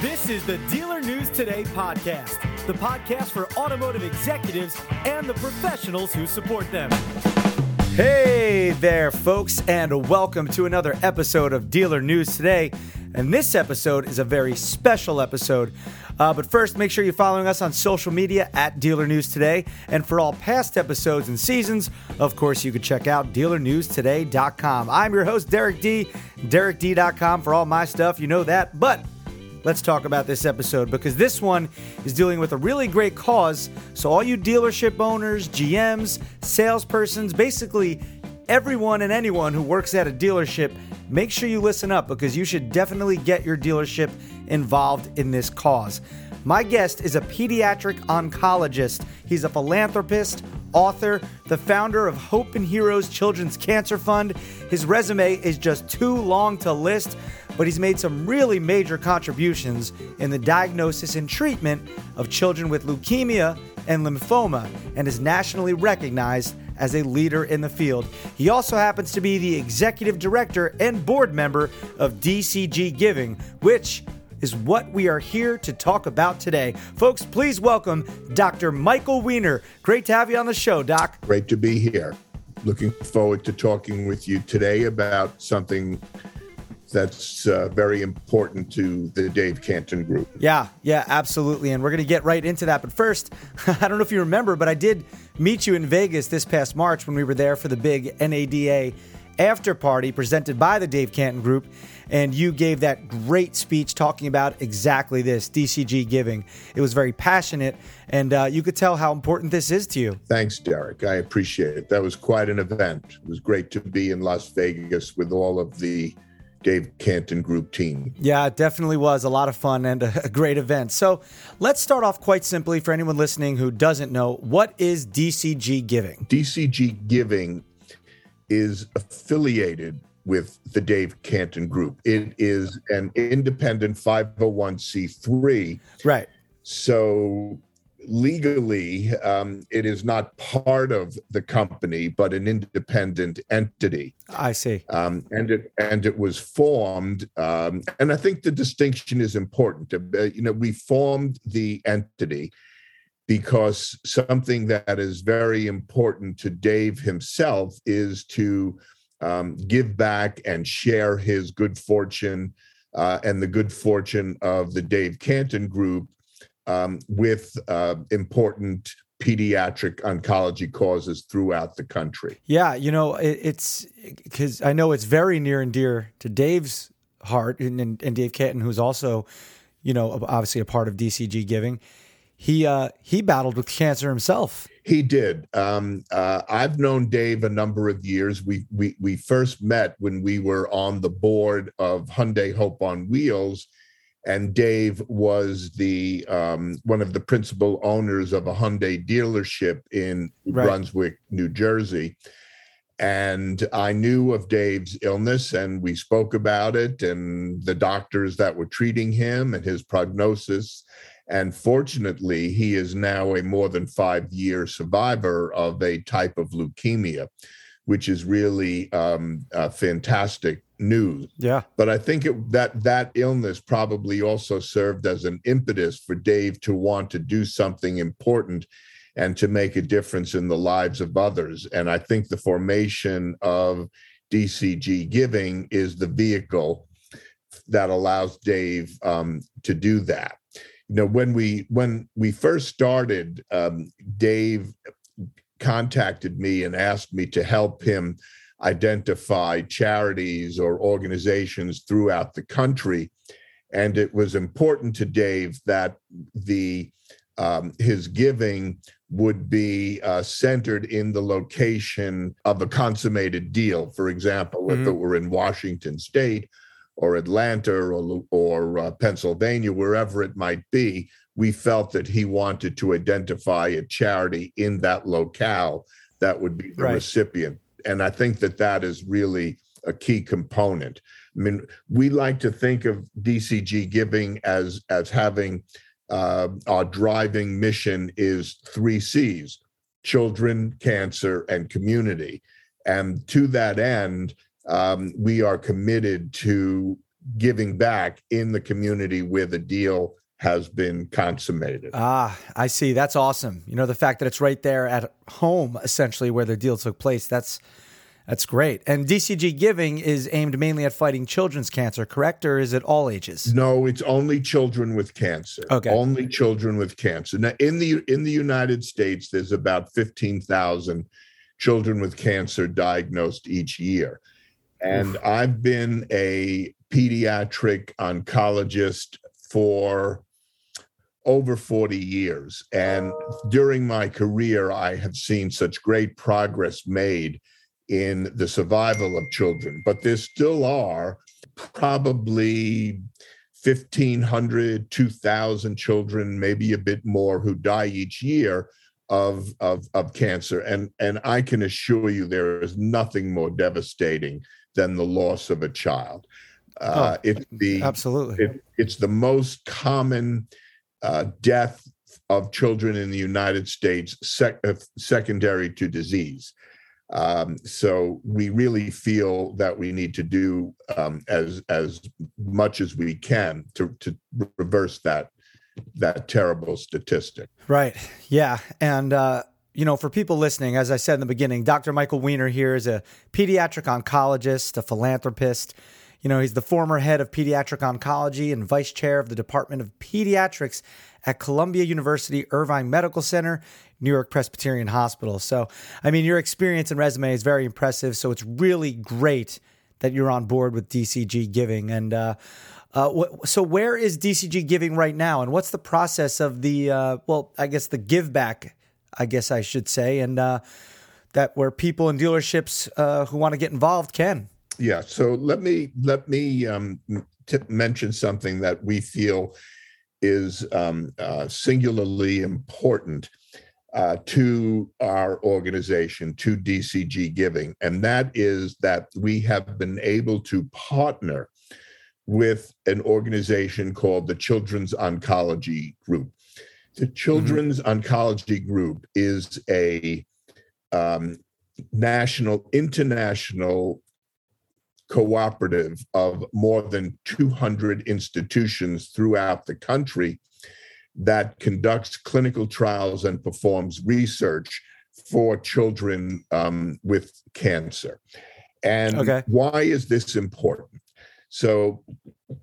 This is the Dealer News Today podcast, the podcast for automotive executives and the professionals who support them. Hey there, folks, and welcome to another episode of Dealer News Today. And this episode is a very special episode. Uh, but first, make sure you're following us on social media at Dealer News Today. And for all past episodes and seasons, of course, you can check out dealernewstoday.com. I'm your host, Derek D. DerekD.com for all my stuff. You know that. But let's talk about this episode because this one is dealing with a really great cause. So, all you dealership owners, GMs, salespersons, basically everyone and anyone who works at a dealership, make sure you listen up because you should definitely get your dealership involved in this cause. My guest is a pediatric oncologist. He's a philanthropist, author, the founder of Hope and Heroes Children's Cancer Fund. His resume is just too long to list, but he's made some really major contributions in the diagnosis and treatment of children with leukemia and lymphoma and is nationally recognized as a leader in the field. He also happens to be the executive director and board member of DCG Giving, which is what we are here to talk about today. Folks, please welcome Dr. Michael Weiner. Great to have you on the show, Doc. Great to be here. Looking forward to talking with you today about something that's uh, very important to the Dave Cantin Group. Yeah, yeah, absolutely. And we're going to get right into that. But first, I don't know if you remember, but I did meet you in Vegas this past March when we were there for the big NADA after party presented by the Dave Cantin Group. And you gave that great speech talking about exactly this DCG giving. It was very passionate, and uh, you could tell how important this is to you. Thanks, Derek. I appreciate it. That was quite an event. It was great to be in Las Vegas with all of the Dave Cantin Group team. Yeah, it definitely was a lot of fun and a great event. So let's start off quite simply for anyone listening who doesn't know what is DCG Giving? DCG Giving is affiliated with the Dave Cantin Group. It is an independent 501c3. Right. So legally, um, it is not part of the company, but an independent entity. I see. Um, and it and it was formed, um, and I think the distinction is important. Uh, you know, we formed the entity because something that is very important to Dave himself is to um, give back and share his good fortune uh, and the good fortune of the Dave Cantin Group um, with uh, important pediatric oncology causes throughout the country. Yeah, you know, it, it's because I know it's very near and dear to Dave's heart and, and, and, Dave Cantin, who's also, you know, obviously a part of DCG Giving. He uh, he battled with cancer himself. He did. Um, uh, I've known Dave a number of years. We we we first met when we were on the board of Hyundai Hope on Wheels and Dave was the um, one of the principal owners of a Hyundai dealership in right. Brunswick, New Jersey. And I knew of Dave's illness, and we spoke about it, and the doctors that were treating him, and his prognosis. And fortunately, he is now a more than five year survivor of a type of leukemia, which is really um, fantastic news. Yeah. But I think it, that that illness probably also served as an impetus for Dave to want to do something important and to make a difference in the lives of others. And I think the formation of DCG Giving is the vehicle that allows Dave um, to do that. You know, when we when we first started, um, Dave contacted me and asked me to help him identify charities or organizations throughout the country. And it was important to Dave that the um, his giving would be uh, centered in the location of a consummated deal. For example, mm-hmm. if it were in Washington State or Atlanta or, or uh, Pennsylvania, wherever it might be, we felt that he wanted to identify a charity in that locale that would be the right. recipient and I think that that is really a key component. I mean, we like to think of DCG giving as as having uh, our driving mission is three C's: children, cancer, and community. And to that end, um, we are committed to giving back in the community where the deal has been consummated. Ah, I see. That's awesome. You know, the fact that it's right there at home, essentially, where the deal took place. That's that's great. And DCG Giving is aimed mainly at fighting children's cancer, correct? Or is it all ages? No, it's only children with cancer. Okay. Only children with cancer. Now in the in the United States, there's about 15,000 children with cancer diagnosed each year. And Oof. I've been a pediatric oncologist for over 40 years. And during my career, I have seen such great progress made in the survival of children, but there still are probably 1,500, 2,000 children, maybe a bit more, who die each year of, of, of cancer. And, and I can assure you there is nothing more devastating than the loss of a child. Uh, oh, it's the absolutely it, it's the most common uh, death of children in the United States sec- uh, secondary to disease. Um, so we really feel that we need to do um, as as much as we can to to reverse that that terrible statistic. Right. Yeah. And uh, you know, for people listening, as I said in the beginning, Dr. Michael Weiner here is a pediatric oncologist, a philanthropist. You know, he's the former head of pediatric oncology and vice chair of the Department of Pediatrics at Columbia University Irving Medical Center, New York Presbyterian Hospital. So, I mean, your experience and resume is very impressive. So, it's really great that you're on board with DCG Giving. And uh, uh, wh- so, where is DCG Giving right now? And what's the process of the, uh, well, I guess the give back, I guess I should say, and uh, that where people and dealerships uh, who want to get involved can? Yeah. So let me let me um, t- mention something that we feel is um, uh, singularly important uh, to our organization, to DCG Giving, and that is that we have been able to partner with an organization called the Children's Oncology Group. The. Children's mm-hmm. Oncology Group is a um, national, international cooperative of more than 200 institutions throughout the country that conducts clinical trials and performs research for children um, with cancer. And okay. why is this important? So,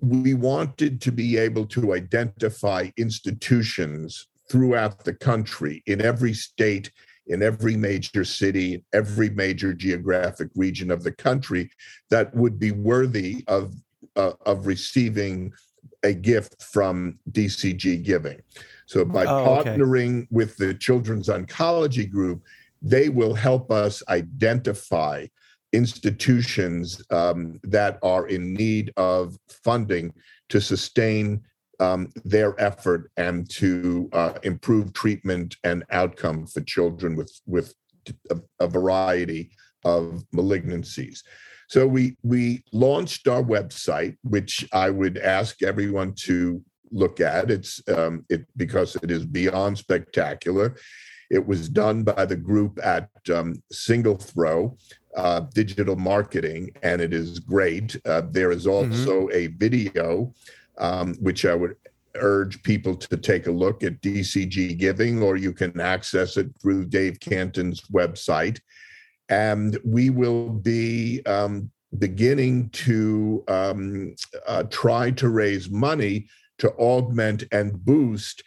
we wanted to be able to identify institutions throughout the country in every state in every major city, every major geographic region of the country that would be worthy of uh, of receiving a gift from DCG Giving. So by oh, partnering okay. with the Children's Oncology Group, they will help us identify institutions um, that are in need of funding to sustain um, their effort and to uh, improve treatment and outcome for children with with a, a, variety of malignancies. So we we launched our website, which I would ask everyone to look at. It's um, it because it is beyond spectacular. It was done by the group at um, Single Throw uh, Digital Marketing, and it is great. Uh, there is mm-hmm. also mm-hmm. a video um, which I would urge people to take a look at DCG Giving, or you can access it through Dave Cantin's website. And we will be um, beginning to um, uh, try to raise money to augment and boost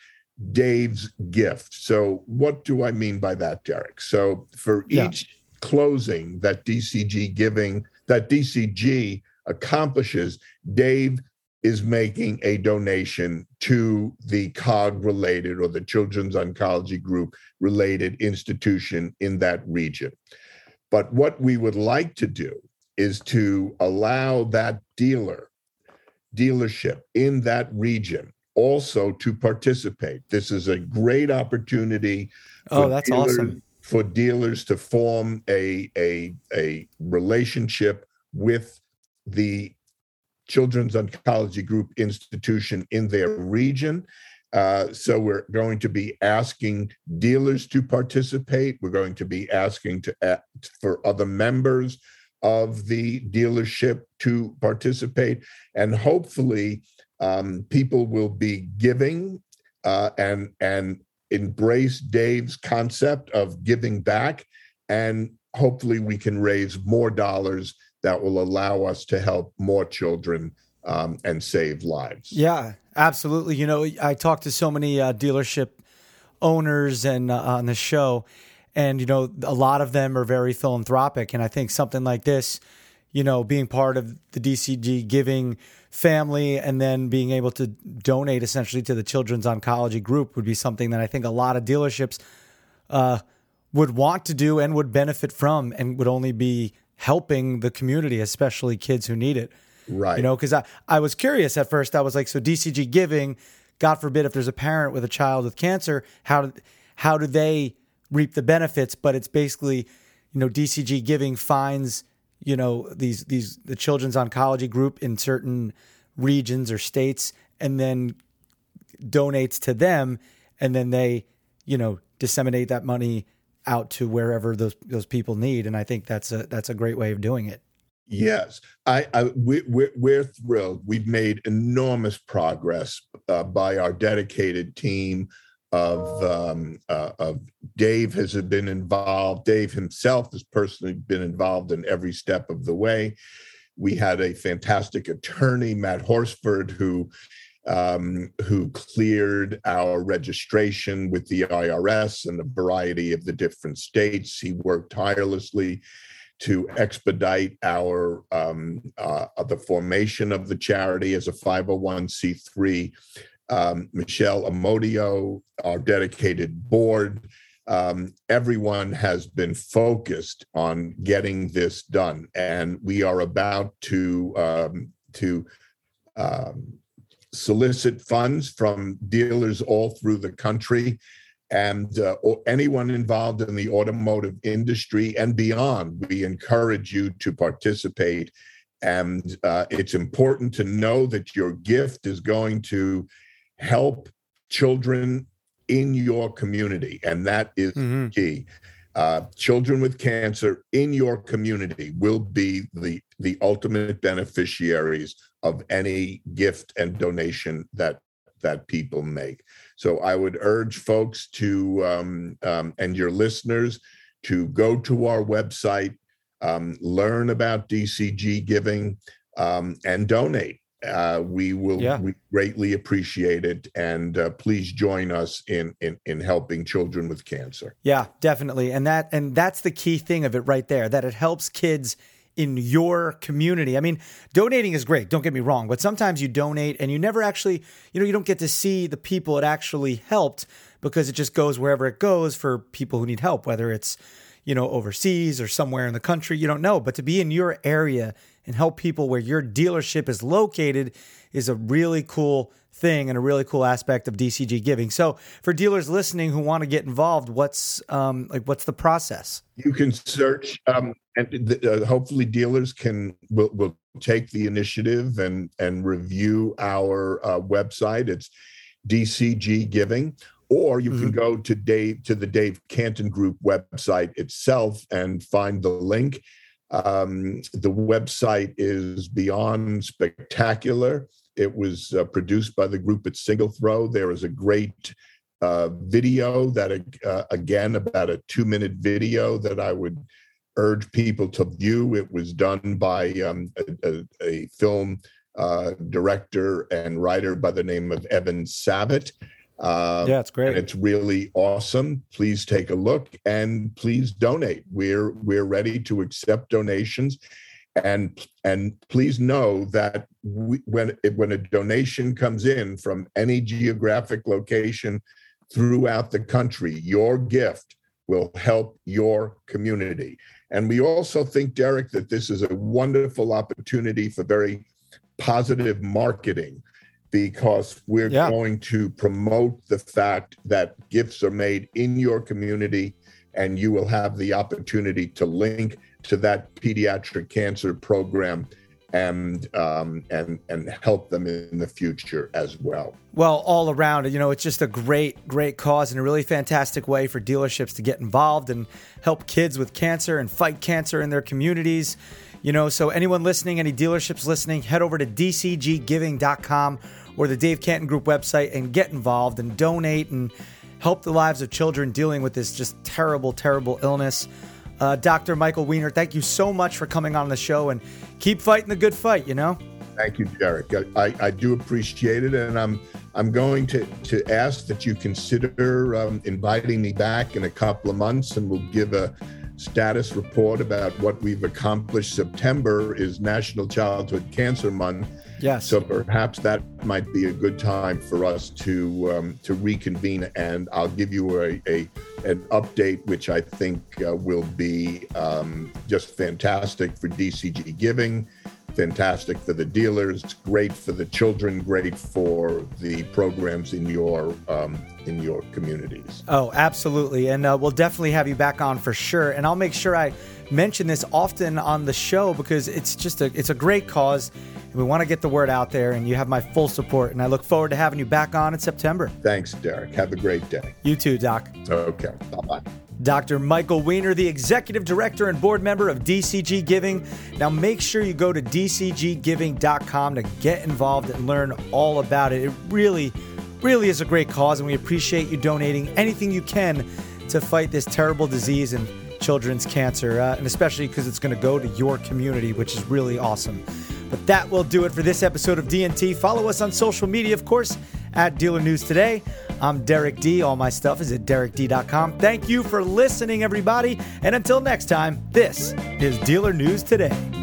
Dave's gift. So, what do I mean by that, Derek? So, for yeah. each closing that DCG Giving, that DCG accomplishes, Dave is making a donation to the COG related or the Children's Oncology Group related institution in that region. But what we would like to do is to allow that dealer, dealership in that region also to participate. This is a great opportunity. Oh, that's dealers, awesome. For dealers to form a, a, a relationship with the Children's Oncology Group institution in their region. Uh, so we're going to be asking dealers to participate. We're going to be asking to uh, for other members of the dealership to participate. And hopefully, um, people will be giving uh, and and embrace Dave's concept of giving back, and hopefully we can raise more dollars that will allow us to help more children um, and save lives. Yeah, absolutely. You know, I talked to so many uh, dealership owners and uh, on the show, and you know, a lot of them are very philanthropic, and I think something like this, you know, being part of the DCG giving family and then being able to donate essentially to the Children's Oncology Group would be something that I think a lot of dealerships uh, would want to do and would benefit from, and would only be helping the community, especially kids who need it. Right. You know, because I, I was curious at first. I was like, so DCG Giving, God forbid, if there's a parent with a child with cancer, how how do they reap the benefits? But it's basically, you know, DCG Giving finds, you know, these these the Children's Oncology Group in certain regions or states, and then donates to them, and then they, you know, disseminate that money out to wherever those those people need. And I think that's a that's a great way of doing it. Yes, I, I we, we're, we're thrilled. We've made enormous progress uh, by our dedicated team of um, uh, of Dave has been involved. Dave himself has personally been involved in every step of the way. We had a fantastic attorney, Matt Horsford, who um, who cleared our registration with the IRS and a variety of the different states. He worked tirelessly to expedite our um, uh, the formation of the charity as a 501c3. Um, Michelle Amodio, our dedicated board, um, everyone has been focused on getting this done, and we are about to um, to um, solicit funds from dealers all through the country and uh, anyone involved in the automotive industry and beyond. We encourage you to participate. And uh, it's important to know that your gift is going to help children in your community. And that is mm-hmm. key. Uh, children with cancer in your community will be the, the ultimate beneficiaries of any gift and donation that that people make. So I would urge folks to um, um, and your listeners to go to our website, um, learn about DCG giving, um, and donate. Uh, we will yeah. we greatly appreciate it, and uh, please join us in, in in helping children with cancer. Yeah, definitely, and that and that's the key thing of it right there. That it helps kids in your community. I mean, donating is great, don't get me wrong, but sometimes you donate and you never actually, you know, you don't get to see the people it actually helped because it just goes wherever it goes for people who need help, whether it's, you know, overseas or somewhere in the country, you don't know. But to be in your area and help people where your dealership is located is a really cool thing and a really cool aspect of DCG giving. So for dealers listening who want to get involved, what's um, like what's the process? You can search, um, and uh, hopefully dealers can will, will take the initiative and and review our uh, website. It's DCG Giving. Or you mm-hmm. can go to Dave to the Dave Cantin Group website itself and find the link. Um, the website is beyond spectacular. It was uh, produced by the group at Single Throw. There is a great uh, video that, uh, again, about a two minute video that I would urge people to view. It was done by um, a, a, film uh, director and writer by the name of Evan Savitt. Uh, yeah, it's great. it's really awesome. Please take a look and please donate. We're we're ready to accept donations and and please know that we, when when a donation comes in from any geographic location throughout the country your gift will help your community and we also think derek that this is a wonderful opportunity for very positive marketing because we're yeah. going to promote the fact that gifts are made in your community and you will have the opportunity to link to that pediatric cancer program and um, and and help them in the future as well. Well, all around, you know, it's just a great, great cause and a really fantastic way for dealerships to get involved and help kids with cancer and fight cancer in their communities. You know, so anyone listening, any dealerships listening, head over to dcggiving.com or the Dave Cantin Group website and get involved and donate and help the lives of children dealing with this just terrible, terrible illness. Uh, Dr. Michael Weiner, thank you so much for coming on the show and keep fighting the good fight, you know? Thank you, Derek. I, I do appreciate it, and I'm I'm going to to ask that you consider um, inviting me back in a couple of months, and we'll give a status report about what we've accomplished. September is National Childhood Cancer Month. Yes. So perhaps that might be a good time for us to um, to reconvene, and I'll give you a, a an update, which I think uh, will be um, just fantastic for DCG Giving fantastic for the dealers, great for the children, great for the programs in your um, in your communities. Oh, absolutely, and uh, we'll definitely have you back on for sure. And I'll make sure I mention this often on the show because it's just a it's a great cause. And we want to get the word out there, and you have my full support. And I look forward to having you back on in September. Thanks, Derek. Have a great day. You too, Doc. Okay. Bye bye. Dr. Michael Weiner, the executive director and board member of DCG Giving. Now, make sure you go to dcggiving.com to get involved and learn all about it. It really, really is a great cause, and we appreciate you donating anything you can to fight this terrible disease and children's cancer, uh, and especially because it's going to go to your community, which is really awesome. But that will do it for this episode of DNT. Follow us on social media, of course, at Dealer News Today. I'm Derek D. All my stuff is at derekd.com. Thank you for listening, everybody. And until next time, this is Dealer News Today.